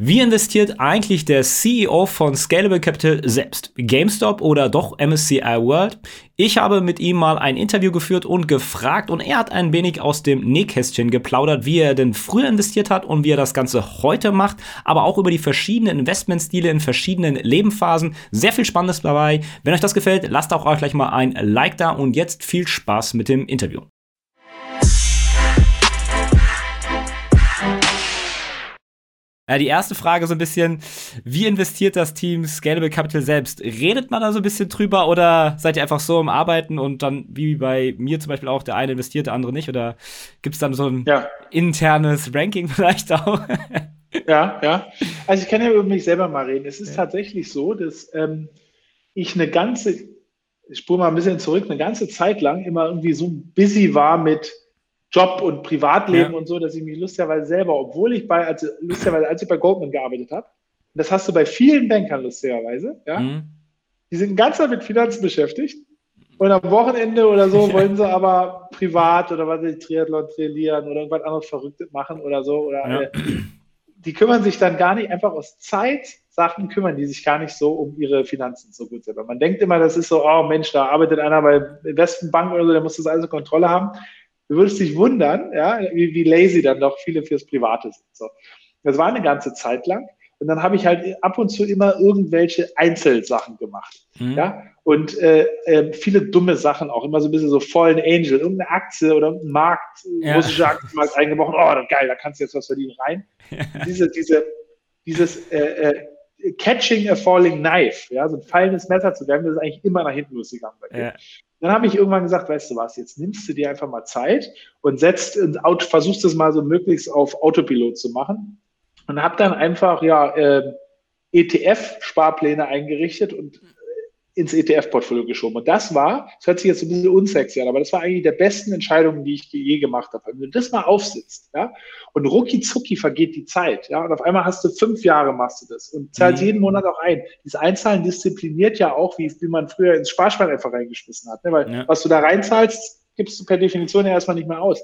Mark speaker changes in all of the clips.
Speaker 1: Wie investiert eigentlich der CEO von Scalable Capital selbst? GameStop oder doch MSCI World? Ich habe mit ihm mal ein Interview geführt und gefragt und er hat ein wenig aus dem Nähkästchen geplaudert, wie er denn früher investiert hat und wie er das Ganze heute macht, aber auch über die verschiedenen Investmentstile in verschiedenen Lebenphasen. Sehr viel Spannendes dabei. Wenn euch das gefällt, lasst auch euch gleich mal ein Like da und jetzt viel Spaß mit dem Interview. Ja, die erste Frage so ein bisschen, wie investiert das Team Scalable Capital selbst? Redet man da so ein bisschen drüber oder seid ihr einfach so im Arbeiten und dann, wie bei mir zum Beispiel auch, der eine investiert, der andere nicht? Oder gibt es dann so ein ja. internes Ranking vielleicht auch?
Speaker 2: ja, ja. Also ich kann ja über mich selber mal reden. Es ist ja. tatsächlich so, dass ähm, ich eine ganze, ich spule mal ein bisschen zurück, eine ganze Zeit lang immer irgendwie so busy war mit Job und Privatleben ja. und so, dass ich mich lustigerweise selber, obwohl ich bei, als, lustigerweise, als ich bei Goldman gearbeitet habe, das hast du bei vielen Bankern lustigerweise, ja, mhm. die sind ganz mit Finanzen beschäftigt und am Wochenende oder so wollen sie aber privat oder was sie Triathlon trainieren oder irgendwas anderes Verrücktes machen oder so oder ja. äh, die kümmern sich dann gar nicht einfach aus Zeitsachen kümmern die sich gar nicht so um ihre Finanzen so gut selber. Man denkt immer, das ist so, oh Mensch, da arbeitet einer bei Investmentbank oder so, der muss das alles in Kontrolle haben. Du würdest dich wundern, ja, wie, wie lazy dann doch viele fürs Private sind. So. Das war eine ganze Zeit lang. Und dann habe ich halt ab und zu immer irgendwelche Einzelsachen gemacht. Mhm. Ja? Und äh, äh, viele dumme Sachen auch, immer so ein bisschen so Fallen Angel, irgendeine Aktie oder ein Markt, ja. russischer Aktienmarkt eingebrochen, oh, geil, da kannst du jetzt was verdienen rein. diese, diese, dieses äh, äh, Catching a Falling Knife, ja, so ein fallendes Messer zu werden, das ist eigentlich immer nach hinten losgegangen bei dir. Ja. Dann habe ich irgendwann gesagt, weißt du was, jetzt nimmst du dir einfach mal Zeit und setzt und versuchst es mal so möglichst auf Autopilot zu machen. Und habe dann einfach ja äh, ETF-Sparpläne eingerichtet und ins ETF-Portfolio geschoben. Und das war, das hört sich jetzt ein bisschen unsexy an, aber das war eigentlich der besten Entscheidungen, die ich je gemacht habe. Wenn du das mal aufsitzt, ja, und rucki zucki vergeht die Zeit, ja, und auf einmal hast du fünf Jahre machst du das und zahlst mhm. jeden Monat auch ein. Dieses Einzahlen diszipliniert ja auch, wie, wie man früher ins Sparschwein einfach reingeschmissen hat, ne? weil ja. was du da reinzahlst, gibst du per Definition ja erstmal nicht mehr aus.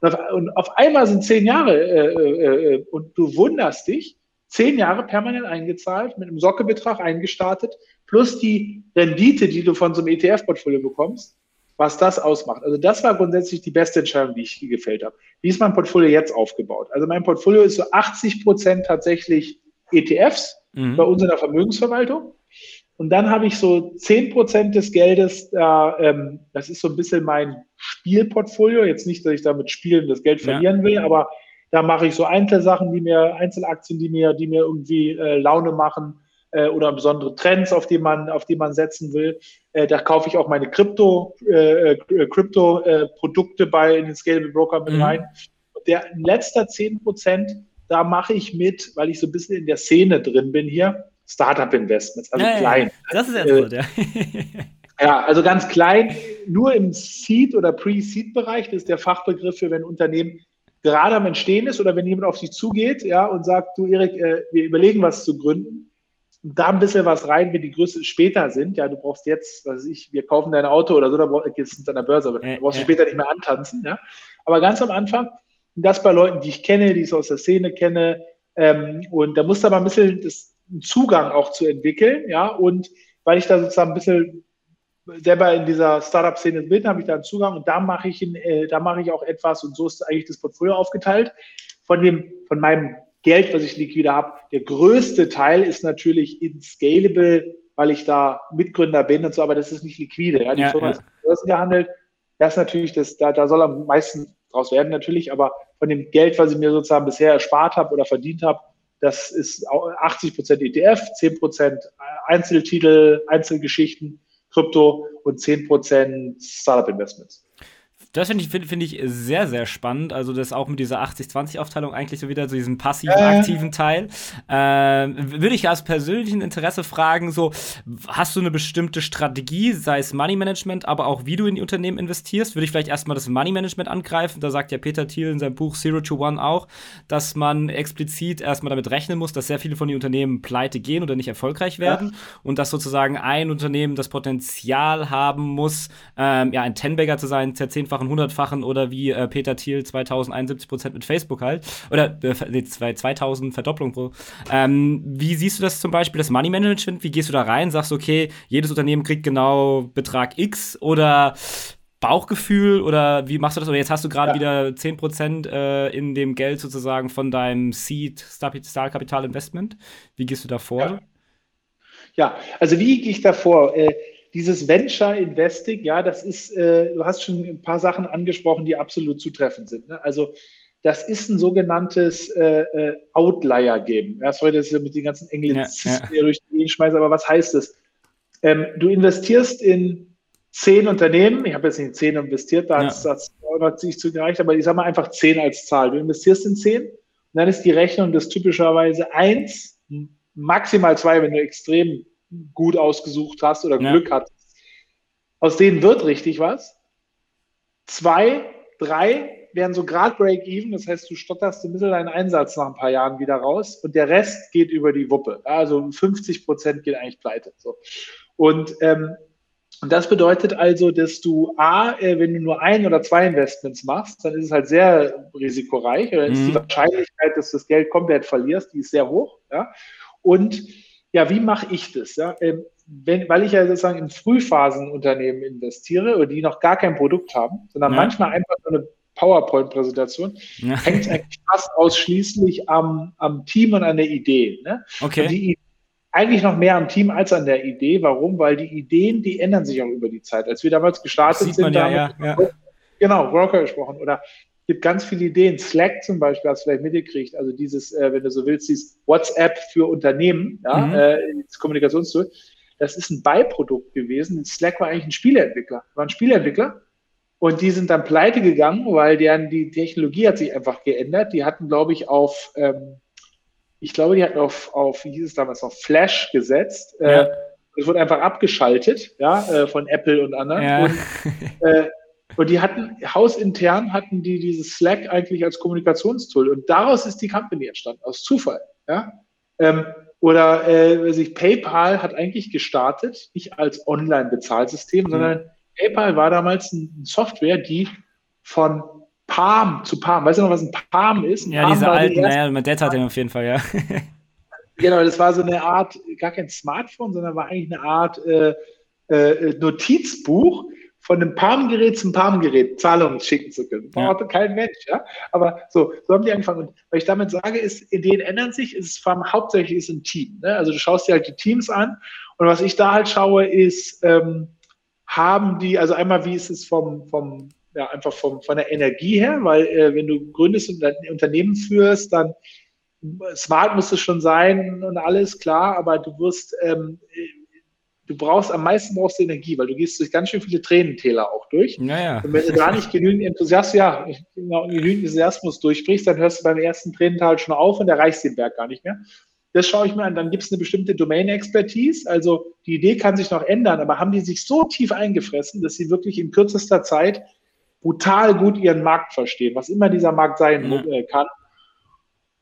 Speaker 2: Und auf, und auf einmal sind zehn Jahre äh, äh, äh und du wunderst dich, zehn Jahre permanent eingezahlt, mit einem Sockebetrag eingestartet, plus die Rendite, die du von so einem ETF-Portfolio bekommst, was das ausmacht. Also das war grundsätzlich die beste Entscheidung, die ich gefällt habe. Wie ist mein Portfolio jetzt aufgebaut? Also mein Portfolio ist so 80 Prozent tatsächlich ETFs mhm. bei uns in der Vermögensverwaltung. Und dann habe ich so 10 Prozent des Geldes, da, ähm, das ist so ein bisschen mein Spielportfolio. Jetzt nicht, dass ich damit spielen das Geld verlieren ja. will, aber da mache ich so Einzelsachen, die mir, Einzelaktien, die mir, die mir irgendwie äh, Laune machen äh, oder besondere Trends, auf die man, auf die man setzen will. Äh, da kaufe ich auch meine Krypto, äh, äh Krypto-Produkte bei in den Scalable Broker mit mhm. rein. Der letzter 10 Prozent, da mache ich mit, weil ich so ein bisschen in der Szene drin bin hier, Startup Investments, also ja, klein. Ja, das ist interessant, ja. Ja, also ganz klein, nur im Seed- oder Pre-Seed-Bereich, das ist der Fachbegriff für, wenn Unternehmen gerade am Entstehen ist oder wenn jemand auf dich zugeht, ja, und sagt, du Erik, äh, wir überlegen was zu gründen, da ein bisschen was rein, wenn die Größe später sind. Ja, du brauchst jetzt, was weiß ich, wir kaufen dein Auto oder so, da brauchst du an der Börse, aber da brauchst du später nicht mehr antanzen. Ja. Aber ganz am Anfang, das bei Leuten, die ich kenne, die ich aus der Szene kenne, ähm, und da musst du aber ein bisschen das, einen Zugang auch zu entwickeln, ja, und weil ich da sozusagen ein bisschen selber in dieser Startup-Szene bin, habe ich da einen Zugang und da mache ich, äh, da mache ich auch etwas und so ist eigentlich das Portfolio aufgeteilt. Von dem, von meinem Geld, was ich liquide habe. Der größte Teil ist natürlich in Scalable, weil ich da Mitgründer bin und so, aber das ist nicht liquide. Ja? Die ja, Firma ja. ist börsengehandelt. Das ist natürlich, das, da, da soll am meisten draus werden natürlich, aber von dem Geld, was ich mir sozusagen bisher erspart habe oder verdient habe, das ist 80 Prozent ETF, 10 Prozent Einzeltitel, Einzelgeschichten, Krypto und 10 Prozent Startup Investments.
Speaker 1: Das finde ich, find, find ich sehr, sehr spannend. Also, das auch mit dieser 80-20-Aufteilung eigentlich so wieder so diesen passiven, äh. aktiven Teil. Ähm, würde ich aus persönlichem Interesse fragen, so, hast du eine bestimmte Strategie, sei es Money Management, aber auch wie du in die Unternehmen investierst? Würde ich vielleicht erstmal das Money Management angreifen. Da sagt ja Peter Thiel in seinem Buch Zero to One auch, dass man explizit erstmal damit rechnen muss, dass sehr viele von den Unternehmen pleite gehen oder nicht erfolgreich werden. Ja. Und dass sozusagen ein Unternehmen das Potenzial haben muss, ähm, ja, ein Tenbagger zu sein, zerzehnfach 20-fachen, 100-fachen oder wie äh, Peter Thiel 2071 Prozent mit Facebook halt. Oder äh, nee, 2000 Verdopplung pro. Ähm, wie siehst du das zum Beispiel, das Money Management? Wie gehst du da rein? Sagst du, okay, jedes Unternehmen kriegt genau Betrag X oder Bauchgefühl oder wie machst du das? Oder jetzt hast du gerade ja. wieder 10% äh, in dem Geld sozusagen von deinem Seed Startkapital Investment. Wie gehst du da vor?
Speaker 2: Ja. ja, also wie gehe ich da vor? Dieses Venture Investing, ja, das ist, äh, du hast schon ein paar Sachen angesprochen, die absolut zutreffend sind. Ne? Also das ist ein sogenanntes äh, äh Outlier-Game. Ja, sorry, dass ich mit den ganzen Englizismen ja, ja. durch die schmeiße, aber was heißt das? Ähm, du investierst in zehn Unternehmen, ich habe jetzt nicht zehn investiert, da ja. hat es nicht zugereicht, aber ich sage mal einfach zehn als Zahl. Du investierst in zehn und dann ist die Rechnung das typischerweise eins, maximal zwei, wenn du extrem gut ausgesucht hast oder Glück ja. hattest. Aus denen wird richtig was. Zwei, drei wären so gerade Break-Even, das heißt, du stotterst ein bisschen deinen Einsatz nach ein paar Jahren wieder raus und der Rest geht über die Wuppe. Also 50 Prozent geht eigentlich pleite. So. Und ähm, und das bedeutet also, dass du A, äh, wenn du nur ein oder zwei Investments machst, dann ist es halt sehr risikoreich. Oder mhm. ist die Wahrscheinlichkeit, dass du das Geld komplett verlierst, die ist sehr hoch. Ja? Und ja, wie mache ich das? Ja? Ähm, wenn, weil ich ja sozusagen in Frühphasenunternehmen investiere oder die noch gar kein Produkt haben, sondern ja. manchmal einfach so eine PowerPoint-Präsentation, ja. hängt eigentlich fast ausschließlich am, am Team und an der Idee. Ne?
Speaker 1: Okay.
Speaker 2: Die eigentlich noch mehr am Team als an der Idee. Warum? Weil die Ideen, die ändern sich auch über die Zeit. Als wir damals gestartet sind,
Speaker 1: ja, ja, ja.
Speaker 2: genau, Broker gesprochen. Oder es gibt ganz viele Ideen. Slack zum Beispiel, hast du vielleicht mitgekriegt. Also dieses, äh, wenn du so willst, dieses WhatsApp für Unternehmen, ja, mhm. äh, das Kommunikationstool. Das ist ein Beiprodukt gewesen. Slack war eigentlich ein Spieleentwickler. War ein Spieleentwickler. Und die sind dann pleite gegangen, weil deren, die Technologie hat sich einfach geändert. Die hatten, glaube ich, auf, ähm, ich glaube, die hatten auf, auf, wie hieß es damals noch, Flash gesetzt. Äh, ja. Äh, es wurde einfach abgeschaltet, ja, äh, von Apple und anderen. Ja. Und, äh, und die hatten, hausintern hatten die dieses Slack eigentlich als Kommunikationstool. Und daraus ist die Company entstanden, aus Zufall, ja. Ähm, oder äh, sich PayPal hat eigentlich gestartet, nicht als Online-Bezahlsystem, mhm. sondern PayPal war damals eine Software, die von Palm zu Palm. Weißt du noch, was ein Palm ist? Ein
Speaker 1: ja,
Speaker 2: Palm
Speaker 1: diese alten, naja, mein Dad hat den auf jeden Fall, ja.
Speaker 2: genau, das war so eine Art, gar kein Smartphone, sondern war eigentlich eine Art äh, äh, Notizbuch von einem Palmgerät zum Palmgerät Zahlungen schicken zu können. Braucht ja. kein Mensch, ja. Aber so, so haben die angefangen. Und was ich damit sage, ist, Ideen ändern sich, ist vor allem hauptsächlich ist ein Team. Ne? Also du schaust dir halt die Teams an und was ich da halt schaue, ist, ähm, haben die, also einmal, wie ist es vom, vom ja, einfach vom, von der Energie her, weil äh, wenn du gründest und ein Unternehmen führst, dann smart muss es schon sein und alles klar, aber du wirst, ähm, du brauchst am meisten brauchst du Energie, weil du gehst durch ganz schön viele Tränentäler auch durch.
Speaker 1: Naja.
Speaker 2: Und wenn du da nicht genügend Enthusiasmus, ja, genau, genügend Enthusiasmus durchbrichst, dann hörst du beim ersten Tränental schon auf und erreichst den Berg gar nicht mehr. Das schaue ich mir an. Dann gibt es eine bestimmte Domain-Expertise. Also die Idee kann sich noch ändern, aber haben die sich so tief eingefressen, dass sie wirklich in kürzester Zeit brutal gut ihren Markt verstehen, was immer dieser Markt sein ja. Äh, kann.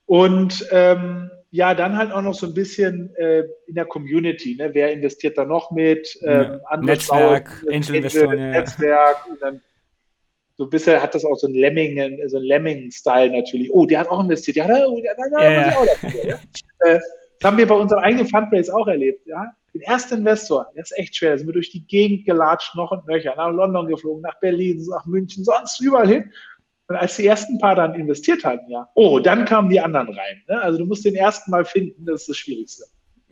Speaker 2: Und ähm, ja, dann halt auch noch so ein bisschen äh, in der Community. Ne? Wer investiert da noch mit?
Speaker 1: Ähm, ja. Netzwerk,
Speaker 2: Angel-Investoren, ja. Netzwerk. Und dann so ein bisschen hat das auch so ein Lemming, so ein Lemming-Style natürlich. Oh, der hat auch investiert. Ja, oh, der, der, der, ja, auch dafür, ja. äh, das haben wir bei unserem eigenen Fundraise auch erlebt. Ja? Den ersten Investor, der ist echt schwer. Da sind wir durch die Gegend gelatscht, noch und nöcher, nach London geflogen, nach Berlin, nach München, sonst überall hin. Und als die ersten paar dann investiert hatten, ja, oh, dann kamen die anderen rein. Ne? Also du musst den ersten mal finden, das ist das Schwierigste.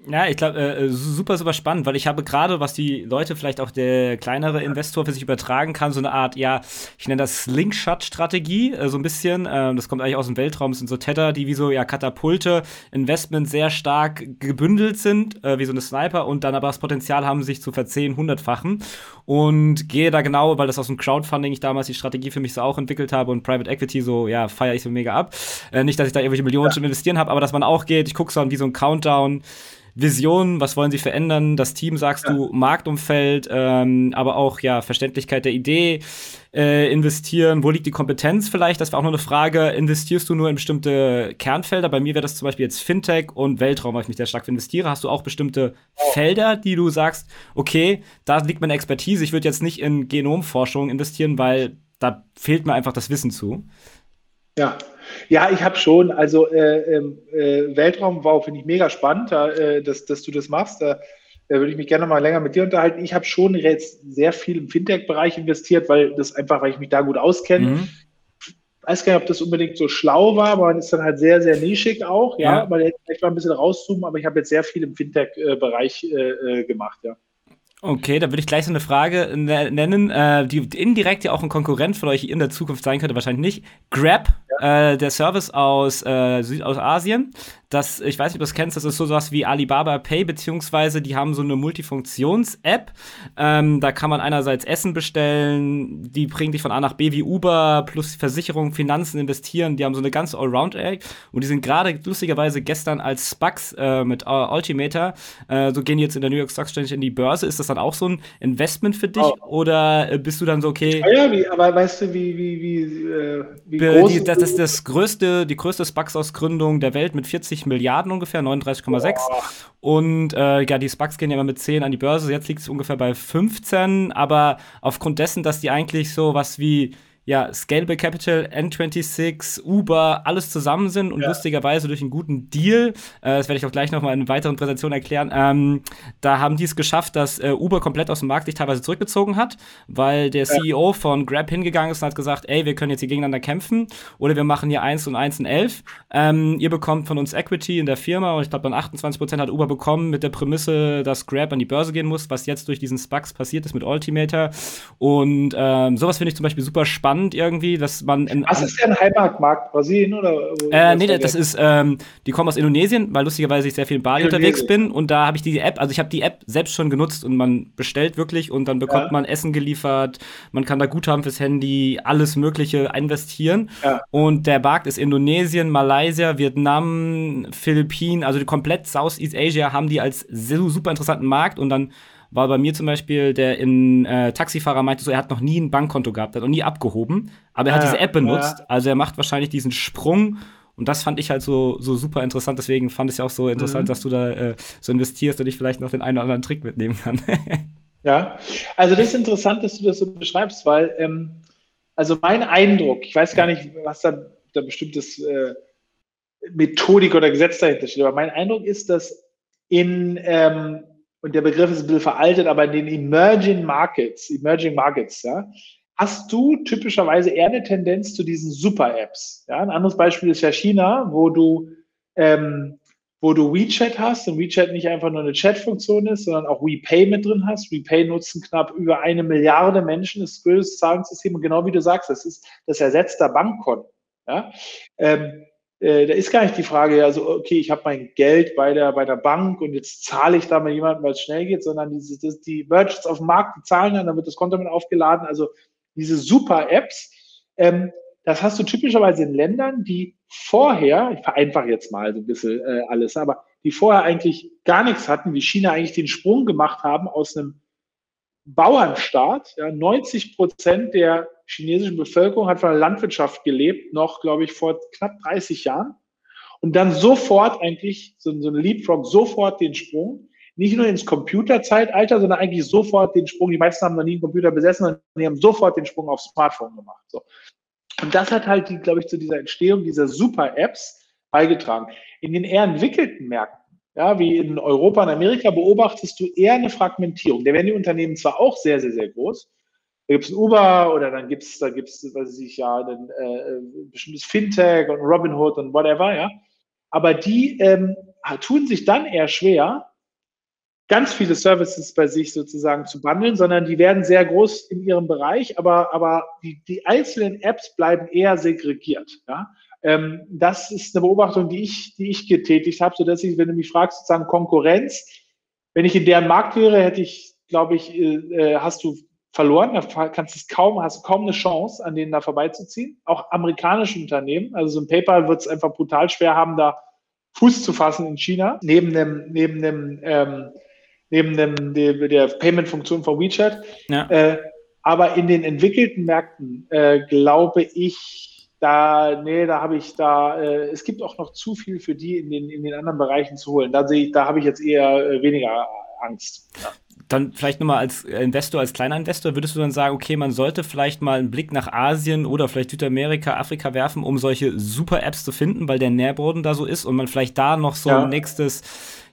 Speaker 1: Ja, ich glaube, äh, super, super spannend, weil ich habe gerade, was die Leute vielleicht auch der kleinere Investor für sich übertragen kann, so eine Art, ja, ich nenne das Slingshot-Strategie, äh, so ein bisschen. Äh, das kommt eigentlich aus dem Weltraum, das sind so Tether, die wie so, ja, Katapulte, Investment sehr stark gebündelt sind, äh, wie so eine Sniper und dann aber das Potenzial haben, sich zu verzehn, hundertfachen. Und gehe da genau, weil das aus dem Crowdfunding ich damals die Strategie für mich so auch entwickelt habe und Private Equity so, ja, feiere ich so mega ab. Äh, nicht, dass ich da irgendwelche Millionen ja. zu investieren habe, aber dass man auch geht, ich gucke so an wie so ein Countdown, Vision, was wollen sie verändern? Das Team, sagst ja. du, Marktumfeld, ähm, aber auch ja Verständlichkeit der Idee äh, investieren. Wo liegt die Kompetenz vielleicht? Das war auch noch eine Frage. Investierst du nur in bestimmte Kernfelder? Bei mir wäre das zum Beispiel jetzt Fintech und Weltraum, weil ich mich sehr stark investiere. Hast du auch bestimmte. Felder, die du sagst, okay, da liegt meine Expertise. Ich würde jetzt nicht in Genomforschung investieren, weil da fehlt mir einfach das Wissen zu.
Speaker 2: Ja, ja, ich habe schon. Also äh, ähm, äh, Weltraumbau finde ich mega spannend, äh, dass, dass du das machst. Da würde ich mich gerne mal länger mit dir unterhalten. Ich habe schon jetzt sehr viel im Fintech-Bereich investiert, weil das einfach, weil ich mich da gut auskenne. Mhm. Ich weiß gar nicht, ob das unbedingt so schlau war, aber man ist dann halt sehr, sehr nischig auch. Ja, ja. man hätte vielleicht mal ein bisschen rauszoomen, aber ich habe jetzt sehr viel im Fintech-Bereich äh, äh, gemacht, ja.
Speaker 1: Okay, da würde ich gleich so eine Frage ne-, nennen, äh, die indirekt ja auch ein Konkurrent von euch in der Zukunft sein könnte, wahrscheinlich nicht. Grab, ja. äh, der Service aus äh, Südostasien, das, ich weiß nicht, ob du das kennst, das ist so was wie Alibaba Pay, beziehungsweise die haben so eine Multifunktions-App. Ähm, da kann man einerseits Essen bestellen, die bringen dich von A nach B wie Uber, plus Versicherung, Finanzen, investieren. Die haben so eine ganze Allround-App und die sind gerade lustigerweise gestern als Spucks äh, mit uh, Altimeter, äh, so gehen jetzt in der New York Stock Exchange in die Börse. Ist das dann auch so ein Investment für dich oh. oder äh, bist du dann so, okay?
Speaker 2: Ja, wie, aber weißt du, wie, wie, wie, äh, wie groß
Speaker 1: die, das ist das größte, die größte Spucks-Ausgründung der Welt mit 40 Milliarden ungefähr, 39,6. Und äh, ja, die Spucks gehen ja immer mit 10 an die Börse. Jetzt liegt es ungefähr bei 15. Aber aufgrund dessen, dass die eigentlich so was wie ja, Scalable Capital, N26, Uber, alles zusammen sind und ja. lustigerweise durch einen guten Deal, äh, das werde ich auch gleich noch mal in weiteren Präsentationen erklären, ähm, da haben die es geschafft, dass äh, Uber komplett aus dem Markt sich teilweise zurückgezogen hat, weil der ja. CEO von Grab hingegangen ist und hat gesagt, ey, wir können jetzt hier gegeneinander kämpfen oder wir machen hier 1 und 1 in 11. Ähm, ihr bekommt von uns Equity in der Firma und ich glaube dann 28% hat Uber bekommen mit der Prämisse, dass Grab an die Börse gehen muss, was jetzt durch diesen Spucks passiert ist mit Altimeter und ähm, sowas finde ich zum Beispiel super spannend spannend irgendwie, dass man.
Speaker 2: Was ist der Heimatmarkt? Brasilien oder?
Speaker 1: Äh, nee, das ist, ähm, die kommen aus Indonesien, weil lustigerweise ich sehr viel in Bali unterwegs bin und da habe ich die App, also ich habe die App selbst schon genutzt und man bestellt wirklich und dann bekommt ja. man Essen geliefert, man kann da Guthaben fürs Handy, alles Mögliche investieren. Ja. Und der Markt ist Indonesien, Malaysia, Vietnam, Philippinen, also komplett Southeast Asia haben die als super interessanten Markt und dann war bei mir zum Beispiel der in äh, Taxifahrer meinte so, er hat noch nie ein Bankkonto gehabt, hat noch nie abgehoben, aber er hat diese App benutzt, ja. also er macht wahrscheinlich diesen Sprung und das fand ich halt so, so super interessant, deswegen fand ich es auch so interessant, mhm. dass du da äh, so investierst und ich vielleicht noch den einen oder anderen Trick mitnehmen kann.
Speaker 2: ja, also das ist interessant, dass du das so beschreibst, weil ähm, also mein Eindruck, ich weiß gar nicht, was da, da bestimmtes äh, Methodik oder Gesetz dahinter steht, aber mein Eindruck ist, dass in ähm, und der Begriff ist ein bisschen veraltet, aber in den Emerging Markets, Emerging Markets, ja, hast du typischerweise eher eine Tendenz zu diesen Super-Apps. Ja? Ein anderes Beispiel ist ja China, wo du, ähm, wo du WeChat hast und WeChat nicht einfach nur eine Chat-Funktion ist, sondern auch WePay mit drin hast. WePay nutzen knapp über eine Milliarde Menschen, das größte Zahlungssystem. Und genau wie du sagst, das ist das ersetzt der Bankkonto. Ja? Ähm, äh, da ist gar nicht die Frage, also okay, ich habe mein Geld bei der, bei der Bank und jetzt zahle ich da mal jemanden, weil es schnell geht, sondern diese, das, die Merchants auf dem Markt, die zahlen dann, dann wird das Konto mit aufgeladen. Also diese Super-Apps, ähm, das hast du typischerweise in Ländern, die vorher, ich vereinfache jetzt mal so ein bisschen äh, alles, aber die vorher eigentlich gar nichts hatten, wie China eigentlich den Sprung gemacht haben aus einem Bauernstaat. Ja, 90 Prozent der chinesischen Bevölkerung hat von der Landwirtschaft gelebt, noch, glaube ich, vor knapp 30 Jahren. Und dann sofort eigentlich, so, so ein Leapfrog, sofort den Sprung, nicht nur ins Computerzeitalter, sondern eigentlich sofort den Sprung. Die meisten haben noch nie einen Computer besessen, sondern die haben sofort den Sprung aufs Smartphone gemacht. So. Und das hat halt, die, glaube ich, zu dieser Entstehung dieser Super-Apps beigetragen. In den eher entwickelten Märkten, ja, wie in Europa und Amerika, beobachtest du eher eine Fragmentierung. Da werden die Unternehmen zwar auch sehr, sehr, sehr groß, da gibt es Uber oder dann gibt es, da gibt es, weiß ich ja, ein äh, bestimmtes Fintech und Robinhood und whatever, ja. Aber die ähm, tun sich dann eher schwer, ganz viele Services bei sich sozusagen zu bundeln, sondern die werden sehr groß in ihrem Bereich, aber, aber die, die einzelnen Apps bleiben eher segregiert. Ja? Ähm, das ist eine Beobachtung, die ich, die ich getätigt habe, sodass ich, wenn du mich fragst, sozusagen Konkurrenz, wenn ich in deren Markt wäre, hätte ich, glaube ich, äh, äh hast du verloren. Da kannst es kaum, hast du kaum eine Chance, an denen da vorbeizuziehen. Auch amerikanische Unternehmen, also so ein PayPal wird es einfach brutal schwer haben, da Fuß zu fassen in China. Neben dem, neben dem, ähm, neben dem, der, der Payment-Funktion von WeChat. Ja. Äh, aber in den entwickelten Märkten äh, glaube ich, da, nee, da habe ich da, äh, es gibt auch noch zu viel für die in den, in den anderen Bereichen zu holen. Da sehe ich, da habe ich jetzt eher äh, weniger Angst. Ja
Speaker 1: dann vielleicht nochmal als Investor, als kleiner Investor, würdest du dann sagen, okay, man sollte vielleicht mal einen Blick nach Asien oder vielleicht Südamerika, Afrika werfen, um solche super Apps zu finden, weil der Nährboden da so ist und man vielleicht da noch so ja. ein nächstes,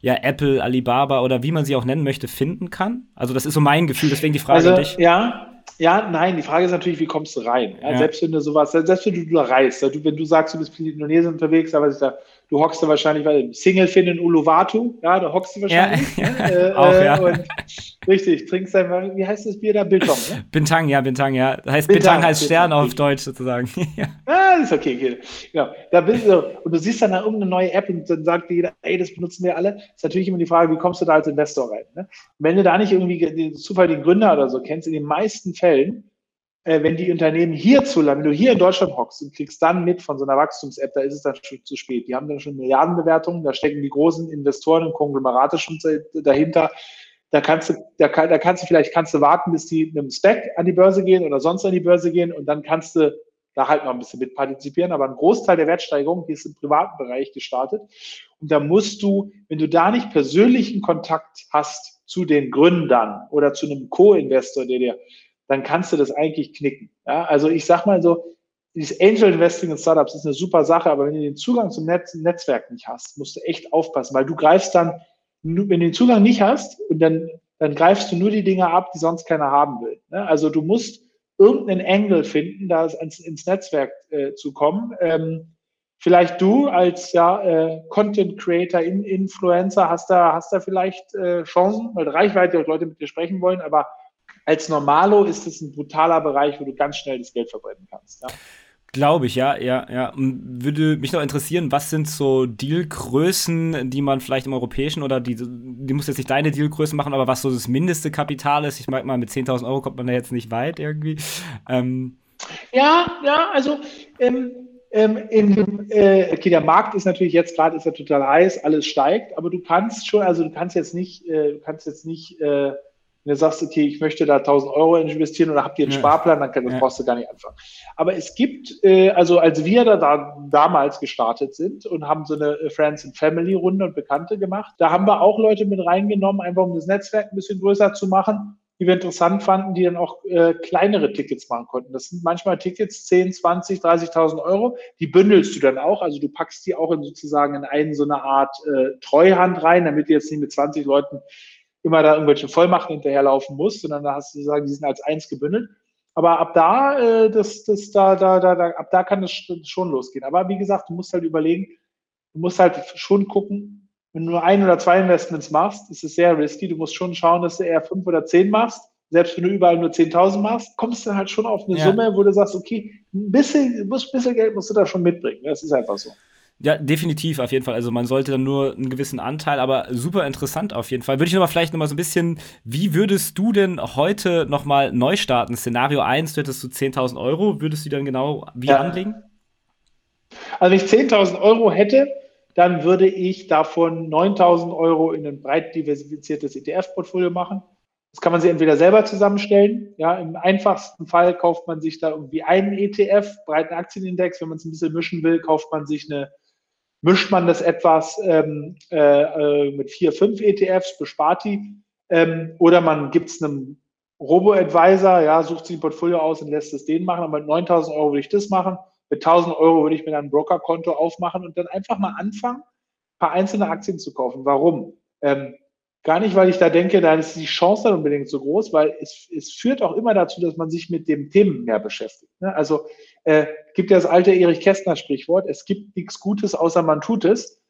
Speaker 1: ja, Apple, Alibaba oder wie man sie auch nennen möchte, finden kann? Also das ist so mein Gefühl, deswegen die Frage
Speaker 2: also,
Speaker 1: an dich.
Speaker 2: Ja, ja, nein, die Frage ist natürlich, wie kommst du rein? Ja, ja. Selbst wenn du sowas, selbst wenn du da reist, wenn du sagst, du bist in Indonesien unterwegs, aber da, du hockst du wahrscheinlich, weil Single Fin in Uluwatu, ja, da hockst du wahrscheinlich. Ja,
Speaker 1: ne? äh, auch, ja.
Speaker 2: Und, richtig, trinkst einfach, wie heißt das Bier da? Biltong,
Speaker 1: ne? Bintang, ja, Bintang, ja. Das heißt, Bintang, Bintang heißt Stern Bintang. auf Deutsch sozusagen.
Speaker 2: ja, ah, ist okay, okay. Genau. Da bist du, und du siehst dann da irgendeine neue App und dann sagt jeder, ey, das benutzen wir alle. Ist natürlich immer die Frage, wie kommst du da als Investor rein? Ne? wenn du da nicht irgendwie den Zufall den Gründer oder so kennst, in den meisten Fällen äh, wenn die Unternehmen hierzulande, wenn du hier in Deutschland hockst und kriegst dann mit von so einer Wachstums-App, da ist es dann schon zu spät. Die haben dann schon Milliardenbewertungen, da stecken die großen Investoren und Konglomerate schon dahinter. Da kannst du, da, kann, da kannst du vielleicht kannst du warten, bis die mit einem Spec an die Börse gehen oder sonst an die Börse gehen und dann kannst du da halt noch ein bisschen mitpartizipieren. Aber ein Großteil der Wertsteigerung, die ist im privaten Bereich gestartet. Und da musst du, wenn du da nicht persönlichen Kontakt hast zu den Gründern oder zu einem Co-Investor, der dir dann kannst du das eigentlich knicken. Ja, also ich sag mal so, dieses Angel Investing in Startups ist eine super Sache, aber wenn du den Zugang zum Netz, Netzwerk nicht hast, musst du echt aufpassen, weil du greifst dann, wenn du den Zugang nicht hast, und dann, dann greifst du nur die Dinge ab, die sonst keiner haben will. Ne? Also du musst irgendeinen Angle finden, da ins, ins Netzwerk äh, zu kommen. Ähm, vielleicht du als ja, äh, Content Creator, in, Influencer hast da, hast da vielleicht äh, Chancen, weil Reichweite und Leute mit dir sprechen wollen, aber als Normalo ist es ein brutaler Bereich, wo du ganz schnell das Geld verbrennen kannst. Ja?
Speaker 1: Glaube ich, ja, ja, ja. Würde mich noch interessieren, was sind so Dealgrößen, die man vielleicht im europäischen oder die, die muss jetzt nicht deine Dealgrößen machen, aber was so das mindeste Kapital ist. Ich mag mal, mit 10.000 Euro kommt man da jetzt nicht weit irgendwie. Ähm.
Speaker 2: Ja, ja, also ähm, ähm, in, äh, okay, der Markt ist natürlich jetzt gerade ist er total heiß, alles steigt, aber du kannst schon, also du kannst jetzt nicht, äh, du kannst jetzt nicht äh, wenn du sagst, okay, ich möchte da 1000 Euro investieren oder habt ihr einen ja. Sparplan, dann kann, das ja. brauchst du gar nicht anfangen. Aber es gibt, äh, also als wir da, da damals gestartet sind und haben so eine Friends and Family Runde und Bekannte gemacht, da haben wir auch Leute mit reingenommen, einfach um das Netzwerk ein bisschen größer zu machen, die wir interessant fanden, die dann auch äh, kleinere Tickets machen konnten. Das sind manchmal Tickets 10, 20, 30.000 Euro. Die bündelst du dann auch, also du packst die auch in sozusagen in einen so eine Art äh, Treuhand rein, damit du jetzt nicht mit 20 Leuten immer da irgendwelche Vollmachten hinterherlaufen muss, sondern da hast du sagen, die sind als eins gebündelt. Aber ab da, äh, das, das, da, da, da, da, ab da kann es schon losgehen. Aber wie gesagt, du musst halt überlegen, du musst halt schon gucken, wenn du nur ein oder zwei Investments machst, ist es sehr risky. Du musst schon schauen, dass du eher fünf oder zehn machst. Selbst wenn du überall nur 10.000 machst, kommst du halt schon auf eine ja. Summe, wo du sagst, okay, ein bisschen, ein bisschen Geld musst du da schon mitbringen. Das ist einfach so.
Speaker 1: Ja, definitiv, auf jeden Fall. Also man sollte dann nur einen gewissen Anteil, aber super interessant auf jeden Fall. Würde ich noch mal vielleicht noch mal so ein bisschen, wie würdest du denn heute noch mal neu starten? Szenario 1, du hättest du 10.000 Euro, würdest du dann genau wie ja. anlegen?
Speaker 2: Also wenn ich 10.000 Euro hätte, dann würde ich davon 9.000 Euro in ein breit diversifiziertes ETF-Portfolio machen. Das kann man sich entweder selber zusammenstellen. Ja, im einfachsten Fall kauft man sich da irgendwie einen ETF, breiten Aktienindex. Wenn man es ein bisschen mischen will, kauft man sich eine mischt man das etwas ähm, äh, mit vier, fünf ETFs, bespart die, ähm, oder man gibt es einem Robo-Advisor, ja, sucht sich ein Portfolio aus und lässt es den machen, aber mit 9000 Euro würde ich das machen, mit 1000 Euro würde ich mir dann ein Brokerkonto aufmachen und dann einfach mal anfangen, ein paar einzelne Aktien zu kaufen. Warum? Ähm, Gar nicht, weil ich da denke, da ist die Chance dann unbedingt so groß, weil es, es führt auch immer dazu, dass man sich mit dem Themen mehr beschäftigt. Ne? Also äh, gibt ja das alte Erich Kästner Sprichwort, es gibt nichts Gutes, außer man tut es.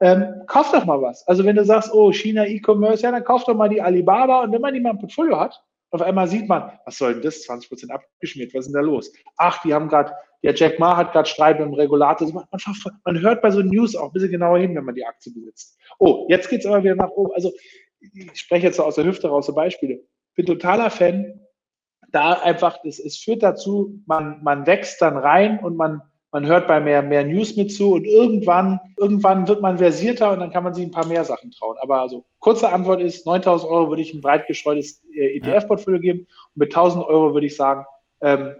Speaker 2: Ähm, kauf doch mal was. Also wenn du sagst, oh, China E-Commerce, ja, dann kauf doch mal die Alibaba und wenn man die mal im Portfolio hat, auf einmal sieht man, was soll denn das? 20 Prozent abgeschmiert, was ist denn da los? Ach, die haben gerade, der Jack Ma hat gerade Streit mit dem Regulator. Man, man, hört bei so News auch ein bisschen genauer hin, wenn man die Aktie besitzt. Oh, jetzt geht es aber wieder nach oben. Also ich spreche jetzt so aus der Hüfte raus so Beispiele. Bin totaler Fan. Da einfach, es, es führt dazu, man, man wächst dann rein und man, man hört bei mehr, mehr News mit zu und irgendwann, irgendwann wird man versierter und dann kann man sich ein paar mehr Sachen trauen. Aber also kurze Antwort ist, 9000 Euro würde ich ein breit gestreutes äh, ETF-Portfolio geben und mit 1000 Euro würde ich sagen, ähm,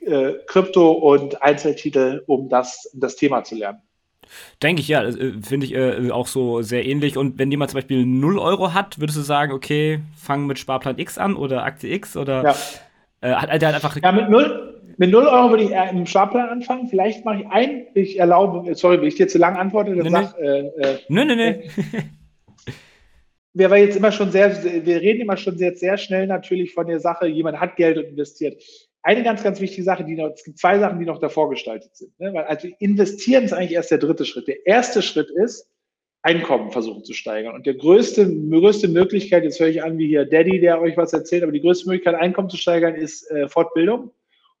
Speaker 2: äh, Krypto und Einzeltitel, um das, um das Thema zu lernen.
Speaker 1: Denke ich, ja, äh, finde ich äh, auch so sehr ähnlich. Und wenn jemand zum Beispiel 0 Euro hat, würdest du sagen, okay, fang mit Sparplan X an oder Aktie X oder
Speaker 2: ja.
Speaker 1: äh, hat, hat einfach.
Speaker 2: Ja, mit 0, mit 0 Euro würde ich im Sparplan anfangen. Vielleicht mache ich ein, ich erlaube, sorry, wenn ich dir zu lang antworte, dann nee, sag. Nee, äh, äh, nee, nee. nee. wir jetzt immer schon sehr, wir reden immer schon sehr, sehr schnell natürlich von der Sache, jemand hat Geld und investiert eine ganz, ganz wichtige Sache, die noch, es gibt zwei Sachen, die noch davor gestaltet sind. Ne? Weil also investieren ist eigentlich erst der dritte Schritt. Der erste Schritt ist, Einkommen versuchen zu steigern. Und der größte, größte Möglichkeit, jetzt höre ich an wie hier Daddy, der euch was erzählt, aber die größte Möglichkeit, Einkommen zu steigern, ist äh, Fortbildung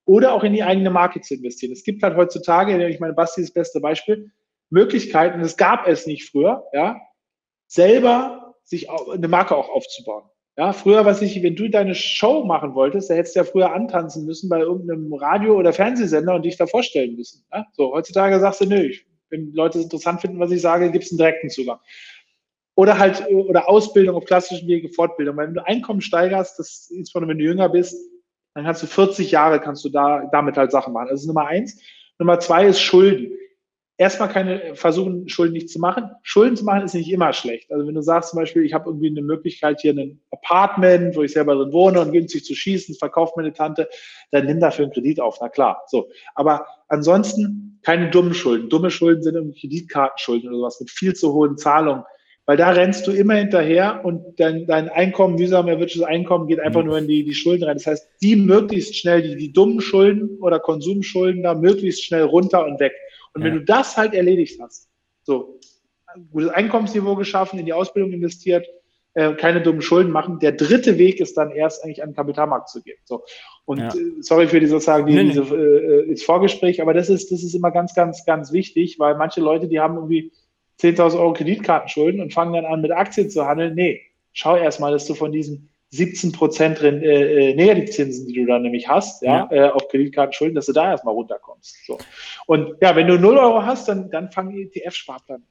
Speaker 2: oder auch in die eigene Marke zu investieren. Es gibt halt heutzutage, ich meine, Basti ist das beste Beispiel, Möglichkeiten, das gab es nicht früher, ja, selber sich eine Marke auch aufzubauen. Ja, früher, was ich, wenn du deine Show machen wolltest, da hättest du ja früher antanzen müssen bei irgendeinem Radio- oder Fernsehsender und dich da vorstellen müssen. Ja? So, heutzutage sagst du, nö, ich, wenn Leute es interessant finden, was ich sage, gibt es einen direkten Zugang. Oder halt, oder Ausbildung auf klassischen Wege, Fortbildung. Wenn du Einkommen steigerst, das insbesondere wenn du jünger bist, dann kannst du 40 Jahre, kannst du da, damit halt Sachen machen. Das ist Nummer eins. Nummer zwei ist Schulden erstmal keine versuchen, Schulden nicht zu machen. Schulden zu machen ist nicht immer schlecht. Also wenn du sagst zum Beispiel, ich habe irgendwie eine Möglichkeit hier ein Apartment, wo ich selber drin wohne und günstig zu schießen, verkauft meine Tante, dann nimm dafür einen Kredit auf. Na klar. So. Aber ansonsten keine dummen Schulden. Dumme Schulden sind irgendwie Kreditkartenschulden oder sowas mit viel zu hohen Zahlungen. Weil da rennst du immer hinterher und dein, dein Einkommen, mühsam erwirtschaftetes Einkommen geht einfach nur in die, die Schulden rein. Das heißt, die möglichst schnell, die, die dummen Schulden oder Konsumschulden da möglichst schnell runter und weg. Und ja. wenn du das halt erledigt hast, so, gutes Einkommensniveau geschaffen, in die Ausbildung investiert, äh, keine dummen Schulden machen. Der dritte Weg ist dann erst eigentlich an den Kapitalmarkt zu gehen. So. Und ja. äh, sorry für die sozusagen die, nee, diese, äh, das Vorgespräch, aber das ist, das ist immer ganz, ganz, ganz wichtig, weil manche Leute, die haben irgendwie 10.000 Euro Kreditkartenschulden und fangen dann an, mit Aktien zu handeln. Nee, schau erst mal, dass du von diesen 17 Prozent äh, äh, Negativzinsen, die du dann nämlich hast, ja, ja. Äh, auf Kreditkartenschulden, dass du da erstmal runterkommst. So. Und ja, wenn du 0 Euro hast, dann, dann fang ETF-Sparplan an.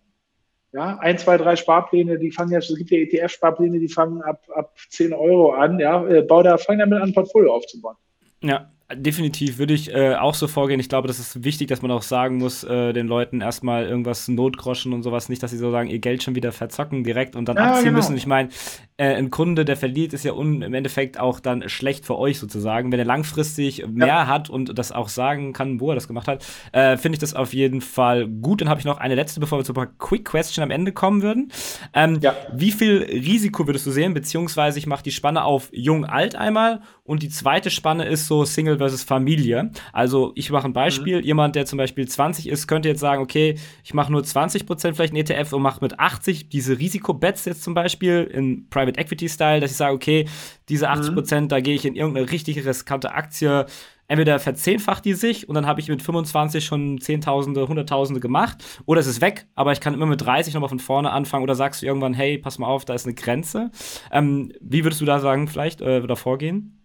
Speaker 2: Ja, ein, zwei, drei Sparpläne, die fangen ja, es gibt ja ETF-Sparpläne, die fangen ab, ab 10 Euro an, ja, äh, bau da, fang damit an, ein Portfolio aufzubauen.
Speaker 1: Ja, Definitiv würde ich äh, auch so vorgehen. Ich glaube, das ist wichtig, dass man auch sagen muss, äh, den Leuten erstmal irgendwas Notgroschen und sowas, nicht, dass sie so sagen, ihr Geld schon wieder verzocken direkt und dann ja, abziehen genau. müssen. Ich meine, äh, ein Kunde, der verliert, ist ja im Endeffekt auch dann schlecht für euch sozusagen. Wenn er langfristig mehr ja. hat und das auch sagen kann, wo er das gemacht hat, äh, finde ich das auf jeden Fall gut. Dann habe ich noch eine letzte, bevor wir zu ein paar Quick Question am Ende kommen würden. Ähm, ja. Wie viel Risiko würdest du sehen? Beziehungsweise ich mache die Spanne auf jung-alt einmal und die zweite Spanne ist so Single versus Familie. Also ich mache ein Beispiel. Mhm. Jemand, der zum Beispiel 20 ist, könnte jetzt sagen, okay, ich mache nur 20% vielleicht ein ETF und mache mit 80 diese Risikobets jetzt zum Beispiel in Private Equity Style, dass ich sage, okay, diese 80%, mhm. da gehe ich in irgendeine richtig riskante Aktie, entweder verzehnfacht die sich und dann habe ich mit 25 schon Zehntausende, Hunderttausende gemacht oder es ist weg, aber ich kann immer mit 30 nochmal von vorne anfangen oder sagst du irgendwann, hey, pass mal auf, da ist eine Grenze. Ähm, wie würdest du da sagen, vielleicht äh, da vorgehen?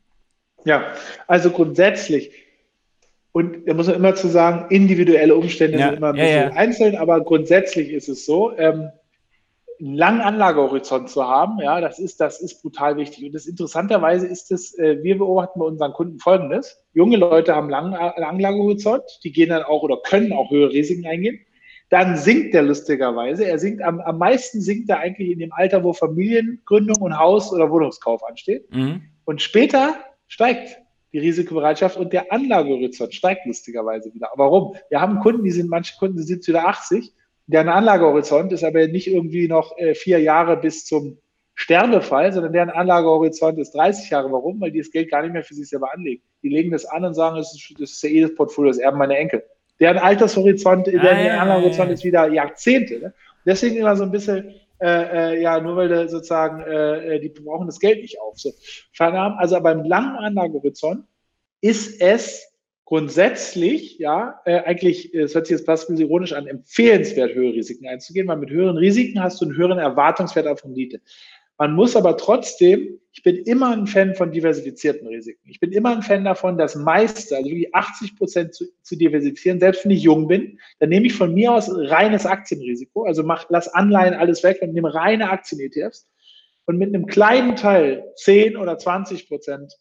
Speaker 2: Ja, also grundsätzlich. Und da muss man immer zu sagen, individuelle Umstände ja, sind immer ein bisschen ja, ja. einzeln, aber grundsätzlich ist es so, ähm, einen langen Anlagehorizont zu haben, ja, das ist, das ist brutal wichtig. Und das interessanterweise ist es, äh, wir beobachten bei unseren Kunden folgendes. Junge Leute haben langen Anlagehorizont, die gehen dann auch oder können auch höhere Risiken eingehen. Dann sinkt der lustigerweise. Er sinkt am, am meisten sinkt er eigentlich in dem Alter, wo Familiengründung und Haus- oder Wohnungskauf ansteht. Mhm. Und später steigt die Risikobereitschaft und der Anlagehorizont steigt lustigerweise wieder. Warum? Wir haben Kunden, die sind, manche Kunden die sind wieder 80, deren Anlagehorizont ist aber nicht irgendwie noch äh, vier Jahre bis zum Sterbefall, sondern deren Anlagehorizont ist 30 Jahre. Warum? Weil die das Geld gar nicht mehr für sich selber anlegen. Die legen das an und sagen, das ist, das ist ja eh das Portfolio, das erben meine Enkel. Deren Altershorizont, ah, deren Anlagehorizont ist wieder Jahrzehnte. Ne? Deswegen immer so ein bisschen äh, äh, ja, nur weil sozusagen, äh, äh, die brauchen das Geld nicht auf. So. Also beim langen Anlagehorizont ist es grundsätzlich, ja, äh, eigentlich, es hört sich jetzt fast ironisch an, empfehlenswert, höhere Risiken einzugehen, weil mit höheren Risiken hast du einen höheren Erwartungswert auf Rendite. Man muss aber trotzdem, ich bin immer ein Fan von diversifizierten Risiken. Ich bin immer ein Fan davon, das meiste, also wirklich 80 Prozent zu, zu diversifizieren. Selbst wenn ich jung bin, dann nehme ich von mir aus reines Aktienrisiko. Also mach, lass Anleihen alles weg und nehme reine Aktien-ETFs. Und mit einem kleinen Teil, 10 oder 20 Prozent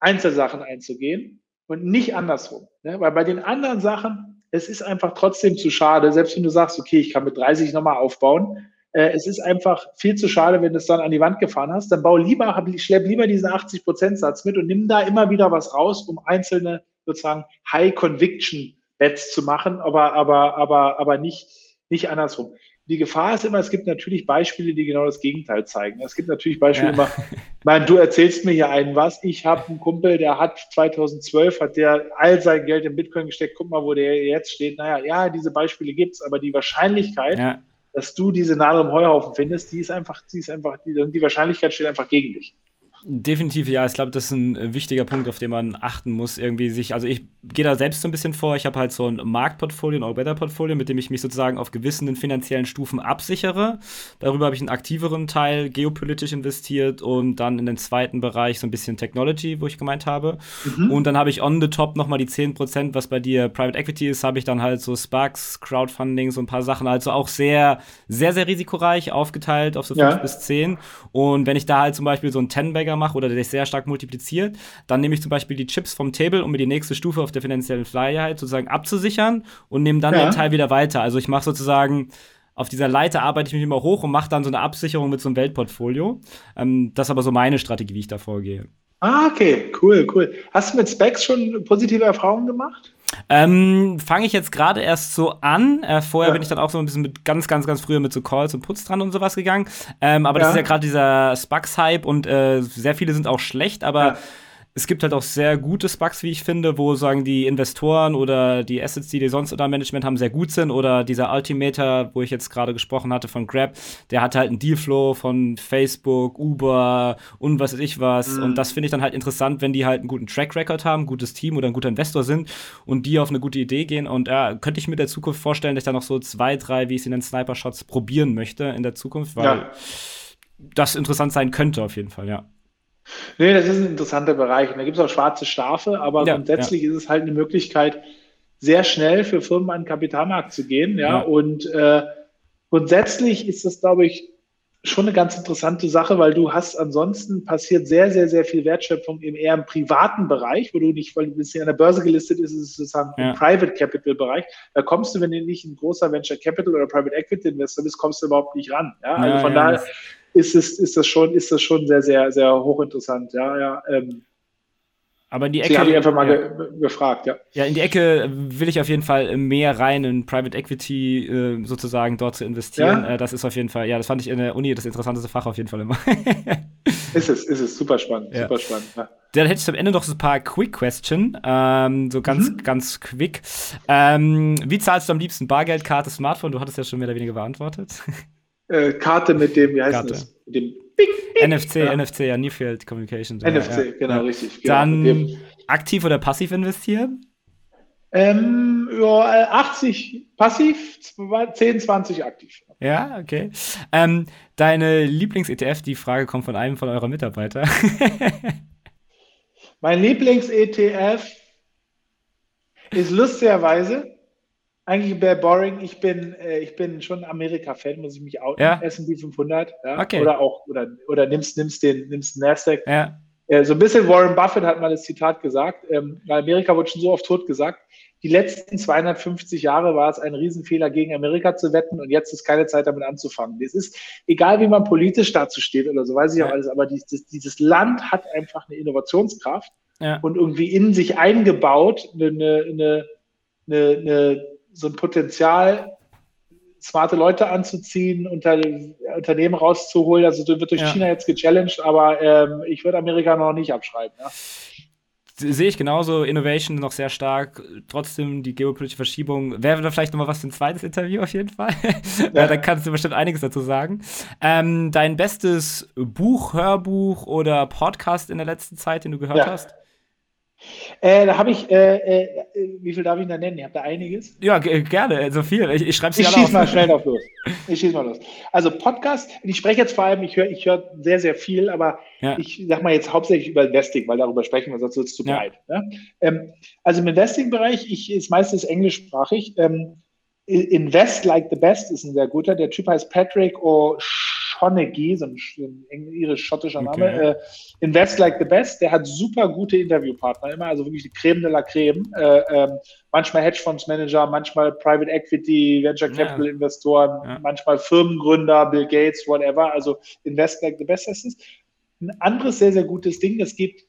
Speaker 2: Einzelsachen einzugehen und nicht andersrum. Ne? Weil bei den anderen Sachen es ist einfach trotzdem zu schade, selbst wenn du sagst, okay, ich kann mit 30 nochmal aufbauen. Äh, es ist einfach viel zu schade, wenn du es dann an die Wand gefahren hast. Dann bau lieber, hab, schlepp lieber diesen 80%-Satz mit und nimm da immer wieder was raus, um einzelne sozusagen High-Conviction-Bets zu machen, aber, aber, aber, aber nicht, nicht andersrum die Gefahr ist immer, es gibt natürlich Beispiele, die genau das Gegenteil zeigen. Es gibt natürlich Beispiele ja. immer, mein, du erzählst mir hier einen was, ich habe einen Kumpel, der hat 2012, hat der all sein Geld in Bitcoin gesteckt, guck mal, wo der jetzt steht. Naja, ja, diese Beispiele gibt es, aber die Wahrscheinlichkeit, ja. Dass du diese Nadel im Heuhaufen findest, die ist einfach, die ist einfach, die, die Wahrscheinlichkeit steht einfach gegen dich.
Speaker 1: Definitiv, ja. Ich glaube, das ist ein äh, wichtiger Punkt, auf den man achten muss. Irgendwie sich, also ich gehe da selbst so ein bisschen vor. Ich habe halt so ein Marktportfolio, ein All-Better-Portfolio, mit dem ich mich sozusagen auf gewissen finanziellen Stufen absichere. Darüber habe ich einen aktiveren Teil geopolitisch investiert und dann in den zweiten Bereich so ein bisschen Technology, wo ich gemeint habe. Mhm. Und dann habe ich on the top nochmal die 10%, was bei dir Private Equity ist, habe ich dann halt so Sparks, Crowdfunding, so ein paar Sachen. Also auch sehr, sehr, sehr risikoreich aufgeteilt auf so 5 ja. bis 10. Und wenn ich da halt zum Beispiel so ein 10-Bagger Steiger mache oder der sich sehr stark multipliziert, dann nehme ich zum Beispiel die Chips vom Table, um mir die nächste Stufe auf der finanziellen Freiheit sozusagen abzusichern und nehme dann ja. den Teil wieder weiter. Also ich mache sozusagen auf dieser Leiter arbeite ich mich immer hoch und mache dann so eine Absicherung mit so einem Weltportfolio. Ähm, das ist aber so meine Strategie, wie ich da vorgehe.
Speaker 2: Ah, okay, cool, cool. Hast du mit Specs schon positive Erfahrungen gemacht?
Speaker 1: Ähm, Fange ich jetzt gerade erst so an. Äh, vorher ja. bin ich dann auch so ein bisschen mit ganz, ganz, ganz früher mit so Calls und Putz dran und sowas gegangen. Ähm, aber ja. das ist ja gerade dieser Spucks-Hype und äh, sehr viele sind auch schlecht, aber es gibt halt auch sehr gute Bugs, wie ich finde, wo sagen die Investoren oder die Assets, die die sonst unter Management haben, sehr gut sind. Oder dieser Ultimator, wo ich jetzt gerade gesprochen hatte von Grab, der hat halt einen Dealflow von Facebook, Uber und was weiß ich was. Mhm. Und das finde ich dann halt interessant, wenn die halt einen guten Track Record haben, ein gutes Team oder ein guter Investor sind und die auf eine gute Idee gehen. Und ja, könnte ich mir der Zukunft vorstellen, dass ich da noch so zwei, drei, wie ich sie nennen, Sniper-Shots probieren möchte in der Zukunft, weil ja. das interessant sein könnte auf jeden Fall, ja.
Speaker 2: Nee, das ist ein interessanter Bereich. Und da gibt es auch schwarze Strafe, aber ja, grundsätzlich ja. ist es halt eine Möglichkeit, sehr schnell für Firmen an den Kapitalmarkt zu gehen. Ja, ja. und äh, grundsätzlich ist das, glaube ich, schon eine ganz interessante Sache, weil du hast ansonsten passiert sehr, sehr, sehr viel Wertschöpfung im eher im privaten Bereich, wo du nicht, weil du bist ja an der Börse gelistet ist, ist es sozusagen ja. im Private Capital Bereich. Da kommst du, wenn du nicht ein großer Venture Capital oder Private Equity Investor bist, kommst du überhaupt nicht ran. Ja, also von daher ist, es, ist, das schon, ist das schon sehr, sehr, sehr hochinteressant. Ja, ja. Ähm,
Speaker 1: aber in die Ecke.
Speaker 2: habe ich einfach mal ja. ge gefragt, ja.
Speaker 1: Ja, in die Ecke will ich auf jeden Fall mehr rein in Private Equity äh, sozusagen dort zu investieren. Ja? Äh, das ist auf jeden Fall, ja, das fand ich in der Uni das interessanteste Fach auf jeden Fall immer.
Speaker 2: ist es, ist es, super spannend, ja. super spannend. Ja.
Speaker 1: Dann hätte ich am Ende noch so ein paar Quick Question, ähm, so ganz, mhm. ganz quick. Ähm, wie zahlst du am liebsten Bargeldkarte, Smartphone? Du hattest ja schon mehr oder weniger beantwortet.
Speaker 2: äh, Karte mit dem, wie heißt Karte. das? Mit dem
Speaker 1: Bing, Bing. NFC, ja. NFC, ja, Near Field Communication.
Speaker 2: NFC, ja. genau, richtig.
Speaker 1: Genau, Dann aktiv oder passiv investieren?
Speaker 2: Ähm, ja, 80 passiv, 10, 20 aktiv.
Speaker 1: Ja, okay. Ähm, deine Lieblings-ETF, die Frage kommt von einem von eurer Mitarbeiter.
Speaker 2: mein Lieblings-ETF ist lustigerweise eigentlich wäre boring. Ich bin, äh, ich bin schon Amerika-Fan, muss ich mich outen. Ja. S&P 500. Ja? Okay. Oder auch, oder, oder nimmst, nimmst den, nimmst Nasdaq. Ja. Äh, so ein bisschen Warren Buffett hat mal das Zitat gesagt. Ähm, Amerika wurde schon so oft tot gesagt. Die letzten 250 Jahre war es ein Riesenfehler, gegen Amerika zu wetten und jetzt ist keine Zeit damit anzufangen. Es ist, egal wie man politisch dazu steht oder so, weiß ich auch alles, aber dieses, dieses Land hat einfach eine Innovationskraft und irgendwie in sich eingebaut eine, eine, eine, eine so ein Potenzial, smarte Leute anzuziehen, unter, Unternehmen rauszuholen. Also wird durch ja. China jetzt gechallenged, aber ähm, ich würde Amerika noch nicht abschreiben. Ja.
Speaker 1: Sehe ich genauso, Innovation noch sehr stark, trotzdem die geopolitische Verschiebung. Wäre da vielleicht nochmal was für ein zweites Interview auf jeden Fall. Ja. da kannst du bestimmt einiges dazu sagen. Ähm, dein bestes Buch, Hörbuch oder Podcast in der letzten Zeit, den du gehört ja. hast?
Speaker 2: Äh, da habe ich, äh, äh, wie viel darf ich da nennen? Ihr habt da einiges.
Speaker 1: Ja, gerne, so viel. Ich, ich schreibe es
Speaker 2: Ich schieße mal schnell drauf los. Ich schieße mal los. Also Podcast, ich spreche jetzt vor allem, ich höre ich hör sehr, sehr viel, aber ja. ich sag mal jetzt hauptsächlich über Investing, weil darüber sprechen wir, sonst wird es zu breit. Ja. Ne? Ähm, also im Investing-Bereich, ich ist meistens englischsprachig. Ähm, Invest Like the Best ist ein sehr guter. Der Typ heißt Patrick O'Shaughnessy. O'Shaughnessy, so ein, ein irisch-schottischer Name, okay. äh, Invest Like the Best, der hat super gute Interviewpartner immer, also wirklich die Creme de la Creme. Äh, äh, manchmal Hedgefondsmanager, manchmal Private Equity, Venture Capital ja. Investoren, ja. manchmal Firmengründer, Bill Gates, whatever. Also Invest Like the Best ist es. Ein anderes sehr, sehr gutes Ding, es geht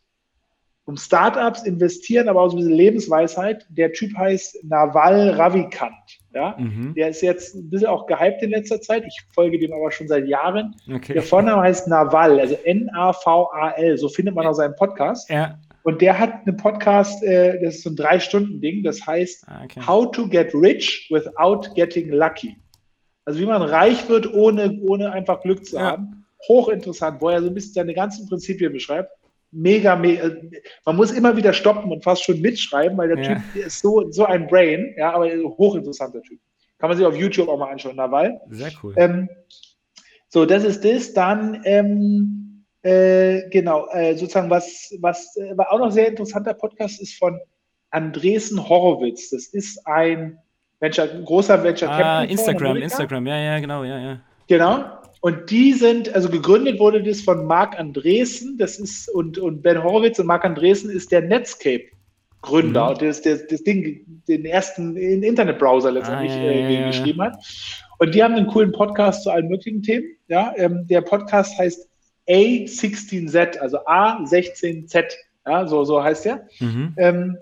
Speaker 2: um Startups, investieren, aber auch so ein bisschen Lebensweisheit. Der Typ heißt Naval Ravikant. Ja? Mhm. Der ist jetzt ein bisschen auch gehypt in letzter Zeit. Ich folge dem aber schon seit Jahren. Okay. Der Vorname heißt Naval, also N-A-V-A-L. So findet man auch seinen Podcast. Ja. Und der hat einen Podcast, äh, das ist so ein Drei-Stunden-Ding, das heißt ah, okay. How to Get Rich Without Getting Lucky. Also wie man reich wird, ohne, ohne einfach Glück zu ja. haben. Hochinteressant, wo er so ein bisschen seine ganzen Prinzipien beschreibt mega, mega, äh, man muss immer wieder stoppen und fast schon mitschreiben, weil der ja. Typ der ist so, so ein Brain, ja, aber hochinteressanter Typ. Kann man sich auf YouTube auch mal anschauen, Nawal.
Speaker 1: Sehr cool.
Speaker 2: Ähm, so, das ist das. Dann, ähm, äh, genau, äh, sozusagen, was, was äh, war auch noch sehr interessanter Podcast ist von Andresen Horowitz. Das ist ein Venture, großer Venture
Speaker 1: ah, Capital. Instagram, Instagram, ja, ja, genau, ja, ja.
Speaker 2: Genau. Und die sind, also gegründet wurde das von Marc Andresen, das ist, und, und Ben Horowitz und Marc Andresen ist der Netscape-Gründer, mhm. der das, das Ding, den ersten Internetbrowser letztendlich ah, ja, äh, ja, geschrieben hat. Und die haben einen coolen Podcast zu allen möglichen Themen. Ja, ähm, der Podcast heißt A16Z, also A16Z. Ja, so, so heißt der. Mhm. Ähm,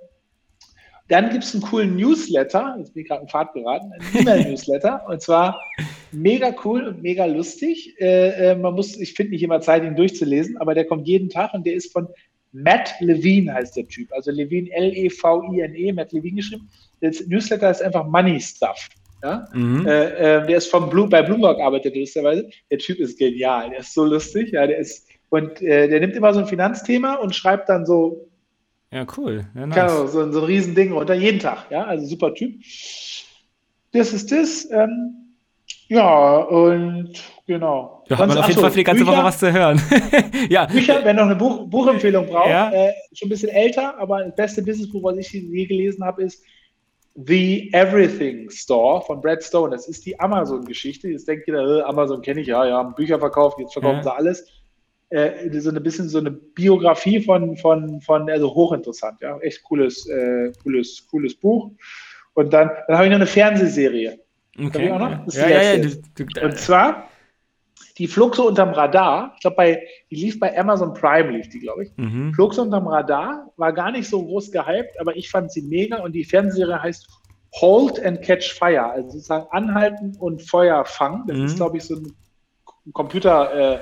Speaker 2: dann gibt es einen coolen Newsletter, jetzt bin ich gerade im Pfad geraten, ein E-Mail-Newsletter, und zwar mega cool und mega lustig. Äh, äh, man muss, ich finde nicht immer Zeit, ihn durchzulesen, aber der kommt jeden Tag und der ist von Matt Levine, heißt der Typ. Also Levine, L-E-V-I-N-E, -E, Matt Levine geschrieben. Das Newsletter ist einfach Money Stuff. Ja? Mhm. Äh, äh, der ist vom Blue, bei Bloomberg arbeitet lustigerweise. Der Typ ist genial, der ist so lustig. Ja, der ist, und äh, der nimmt immer so ein Finanzthema und schreibt dann so
Speaker 1: ja, cool. Ja,
Speaker 2: nice. Genau, so, so ein Riesending unter jeden Tag, ja, also super Typ. Das ist das. Ähm, ja, und genau.
Speaker 1: Da hat man auf jeden Fall für die ganze Bücher, Woche was zu hören.
Speaker 2: ja. Bücher, wer noch eine Buch, Buchempfehlung braucht, ja. äh, schon ein bisschen älter, aber das beste Businessbuch, was ich je gelesen habe, ist The Everything Store von Brad Stone. Das ist die Amazon-Geschichte. Jetzt denkt jeder, äh, Amazon kenne ich ja, ja, haben Bücher verkauft, jetzt verkaufen ja. sie alles äh, so ein bisschen so eine Biografie von, von, von also hochinteressant, ja, echt cooles, äh, cooles, cooles Buch. Und dann, dann habe ich noch eine Fernsehserie. Okay. Auch noch? Ja, ja, ja, du, du, Und zwar, die flog so unterm Radar. Ich glaube, bei, die lief bei Amazon Prime, lief die, glaube ich. Mhm. Flog so unterm Radar, war gar nicht so groß gehypt, aber ich fand sie mega. Und die Fernsehserie heißt Hold and Catch Fire, also sozusagen anhalten und Feuer fangen. Das mhm. ist, glaube ich, so ein Computer. Äh,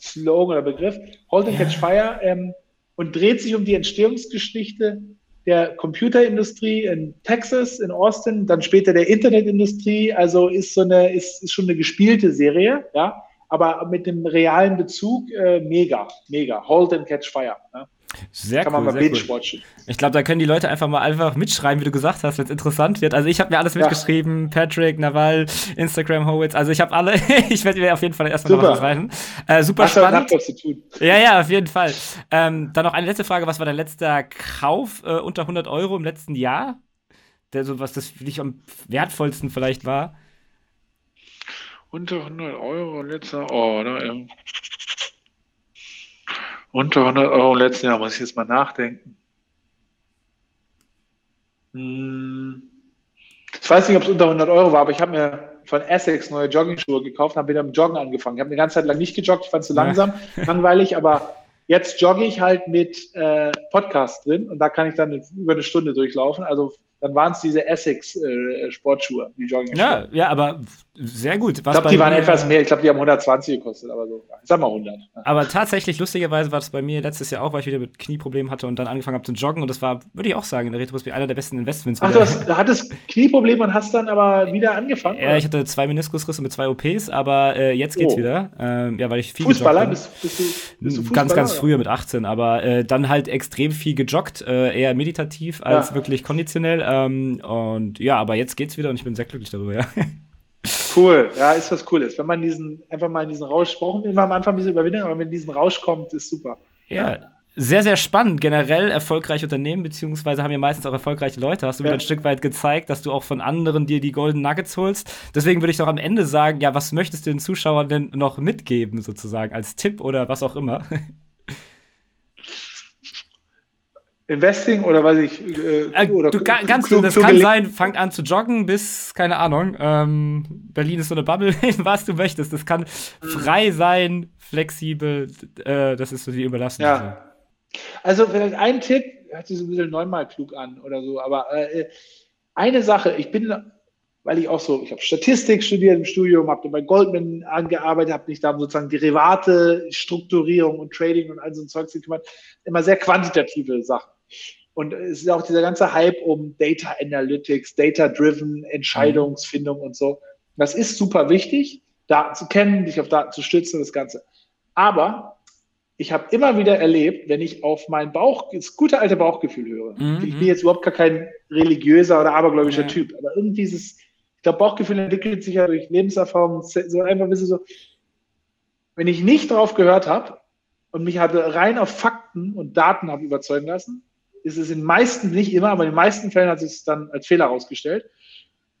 Speaker 2: Slogan oder Begriff, Hold and. Catch Fire, ähm, und dreht sich um die Entstehungsgeschichte der Computerindustrie in Texas, in Austin, dann später der Internetindustrie. Also ist so eine, ist, ist schon eine gespielte Serie, ja, aber mit dem realen Bezug äh, mega, mega. Hold and Catch Fire. Ja.
Speaker 1: Sehr Kann cool, man mal binge watchen. Ich glaube, da können die Leute einfach mal einfach mitschreiben, wie du gesagt hast, wenn es interessant wird. Also ich habe mir alles mitgeschrieben, ja. Patrick, Naval, Instagram, Howitz. Also ich habe alle. ich werde mir auf jeden Fall erstmal noch was reichen. Äh, super Hast spannend. Was zu tun. Ja, ja, auf jeden Fall. Ähm, dann noch eine letzte Frage. Was war dein letzter Kauf äh, unter 100 Euro im letzten Jahr? Der so, was das für dich am wertvollsten vielleicht war?
Speaker 2: Unter 100 Euro letzter, oh, da, ähm, unter 100 Euro im letzten Jahr, muss ich jetzt mal nachdenken. Hm. Ich weiß nicht, ob es unter 100 Euro war, aber ich habe mir von Essex neue Jogging-Schuhe gekauft und habe wieder mit Joggen angefangen. Ich habe eine ganze Zeit lang nicht gejoggt, ich fand es zu langsam, langweilig, aber jetzt jogge ich halt mit äh, Podcast drin und da kann ich dann über eine Stunde durchlaufen. Also dann waren es diese Essex-Sportschuhe, äh, die Jogging.
Speaker 1: Ja, ja, aber sehr gut.
Speaker 2: Was ich glaube, die waren etwas mehr. Ich glaube, die haben 120 gekostet, aber so, ich sag mal 100.
Speaker 1: Aber tatsächlich, lustigerweise war das bei mir letztes Jahr auch, weil ich wieder mit Knieproblemen hatte und dann angefangen habe zu joggen. Und das war, würde ich auch sagen, in der Retrospektive einer der besten Investments.
Speaker 2: Ach, du hast, hattest Knieprobleme und hast dann aber wieder angefangen?
Speaker 1: Ja, oder? ich hatte zwei Meniskusrisse mit zwei OPs, aber äh, jetzt geht's oh. wieder. Ähm, ja, weil ich viel
Speaker 2: Fußballer? Bist, bist, du,
Speaker 1: bist du Fußballer? Ganz, ganz früher mit 18, aber äh, dann halt extrem viel gejoggt, äh, eher meditativ als ja. wirklich konditionell. Ähm, und ja, aber jetzt geht's wieder und ich bin sehr glücklich darüber, ja.
Speaker 2: Cool, ja, ist was Cooles. Wenn man diesen, einfach mal in diesen Rausch, brauchen wir immer am Anfang ein bisschen Überwindung, aber wenn diesen Rausch kommt, ist super.
Speaker 1: Ja, sehr, sehr spannend. Generell erfolgreiche Unternehmen, beziehungsweise haben ja meistens auch erfolgreiche Leute. Hast du ja. wieder ein Stück weit gezeigt, dass du auch von anderen dir die Golden Nuggets holst. Deswegen würde ich doch am Ende sagen, ja, was möchtest du den Zuschauern denn noch mitgeben, sozusagen, als Tipp oder was auch immer?
Speaker 2: Investing oder weiß ich.
Speaker 1: Äh, äh, oder du kannst du, das kann sein, fangt an zu joggen bis, keine Ahnung, ähm, Berlin ist so eine Bubble, was du möchtest. Das kann frei sein, flexibel, äh, das ist so die überlassen.
Speaker 2: Ja. Also vielleicht ein Tipp, hört sich so ein bisschen neunmal klug an oder so, aber äh, eine Sache, ich bin, weil ich auch so, ich habe Statistik studiert im Studium, habe bei Goldman angearbeitet, habe mich da sozusagen Derivate, Strukturierung und Trading und all so ein Zeugs gekümmert, immer sehr quantitative Sachen. Und es ist auch dieser ganze Hype um Data Analytics, Data-Driven Entscheidungsfindung und so. Das ist super wichtig, Daten zu kennen, dich auf Daten zu stützen, das Ganze. Aber ich habe immer wieder erlebt, wenn ich auf mein Bauch, das gute alte Bauchgefühl höre. Mhm. Ich bin jetzt überhaupt gar kein religiöser oder abergläubischer ja. Typ, aber irgendwie dieses, ich glaube, Bauchgefühl entwickelt sich ja durch Lebenserfahrung, so einfach ein bisschen so, wenn ich nicht drauf gehört habe und mich hatte rein auf Fakten und Daten habe überzeugen lassen, ist es in den meisten, nicht immer, aber in den meisten Fällen hat sich es dann als Fehler herausgestellt.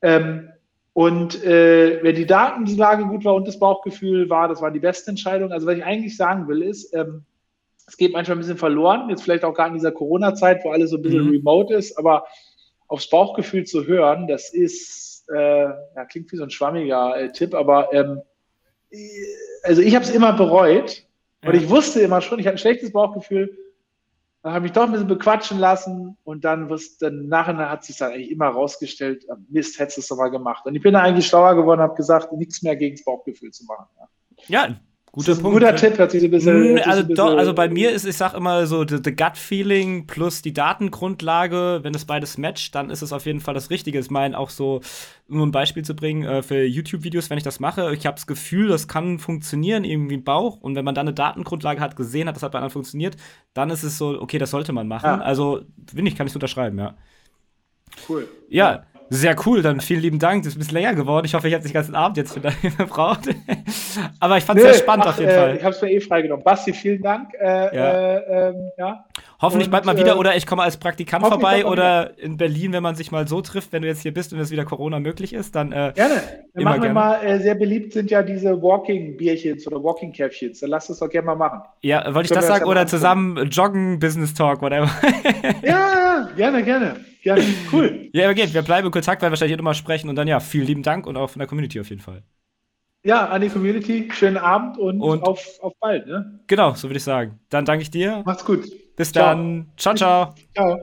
Speaker 2: Ähm, und äh, wenn die Datenlage gut war und das Bauchgefühl war, das war die beste Entscheidung. Also was ich eigentlich sagen will, ist, ähm, es geht manchmal ein bisschen verloren, jetzt vielleicht auch gar in dieser Corona-Zeit, wo alles so ein bisschen mhm. remote ist, aber aufs Bauchgefühl zu hören, das ist, äh, ja, klingt wie so ein schwammiger äh, Tipp, aber ähm, also ich habe es immer bereut und ich wusste immer schon, ich hatte ein schlechtes Bauchgefühl, dann habe ich doch ein bisschen bequatschen lassen und dann, was, dann nachher hat sich dann eigentlich immer rausgestellt, ah, Mist, hättest du es doch mal gemacht. Und ich bin da eigentlich schlauer geworden, habe gesagt, nichts mehr gegen das Bauchgefühl zu machen.
Speaker 1: Ja, ja Guter Punkt.
Speaker 2: Guter Tipp, hat sich ein bisschen.
Speaker 1: Also, bisschen doch, also bei mir ist, ich sag immer so, the, the gut feeling plus die Datengrundlage, wenn das beides matcht, dann ist es auf jeden Fall das Richtige. Ich meine, auch so, um ein Beispiel zu bringen, äh, für YouTube-Videos, wenn ich das mache, ich habe das Gefühl, das kann funktionieren, irgendwie im Bauch. Und wenn man dann eine Datengrundlage hat, gesehen hat, das hat bei anderen funktioniert, dann ist es so, okay, das sollte man machen. Ja. Also, finde ich, kann ich unterschreiben, ja.
Speaker 2: Cool.
Speaker 1: Ja, sehr cool, dann vielen lieben Dank. Das ist ein bisschen länger geworden. Ich hoffe, ich habe den ganzen Abend jetzt verbraucht. Aber ich fand es sehr spannend ach, auf jeden
Speaker 2: äh,
Speaker 1: Fall.
Speaker 2: Ich habe es mir eh freigenommen. Basti, vielen Dank. Äh, ja. Äh, ähm, ja.
Speaker 1: Hoffentlich und, bald mal wieder äh, oder ich komme als Praktikant vorbei oder in Berlin, wenn man sich mal so trifft, wenn du jetzt hier bist und es wieder Corona möglich ist, dann
Speaker 2: äh, gerne. Wir machen gerne. mal äh, sehr beliebt sind ja diese Walking Bierchens oder Walking Käffchens. Dann lass uns doch gerne mal machen.
Speaker 1: Ja, wollte ich das sagen oder zusammen joggen Business Talk whatever.
Speaker 2: ja, gerne, gerne. Ja, cool.
Speaker 1: ja, aber geht. Wir bleiben in Kontakt, werden wahrscheinlich immer sprechen. Und dann ja, vielen lieben Dank und auch von der Community auf jeden Fall.
Speaker 2: Ja, an die Community. Schönen Abend und, und auf, auf bald. Ne?
Speaker 1: Genau, so würde ich sagen. Dann danke ich dir.
Speaker 2: Macht's gut.
Speaker 1: Bis ciao. dann. Ciao, ciao. Ciao.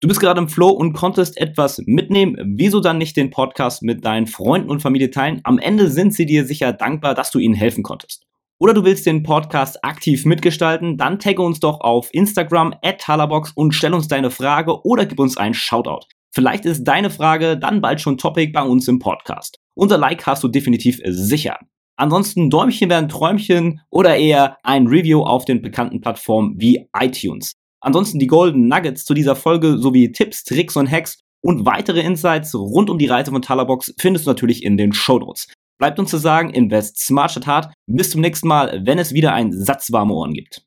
Speaker 1: Du bist gerade im Flow und konntest etwas mitnehmen. Wieso dann nicht den Podcast mit deinen Freunden und Familie teilen? Am Ende sind sie dir sicher dankbar, dass du ihnen helfen konntest oder du willst den Podcast aktiv mitgestalten, dann tagge uns doch auf Instagram at Halabox und stell uns deine Frage oder gib uns einen Shoutout. Vielleicht ist deine Frage dann bald schon Topic bei uns im Podcast. Unser Like hast du definitiv sicher. Ansonsten Däumchen werden Träumchen oder eher ein Review auf den bekannten Plattformen wie iTunes. Ansonsten die Golden Nuggets zu dieser Folge sowie Tipps, Tricks und Hacks und weitere Insights rund um die Reise von Talabox findest du natürlich in den Show Notes. Bleibt uns zu sagen, invest smart statt hart. Bis zum nächsten Mal, wenn es wieder ein Satz warme Ohren gibt.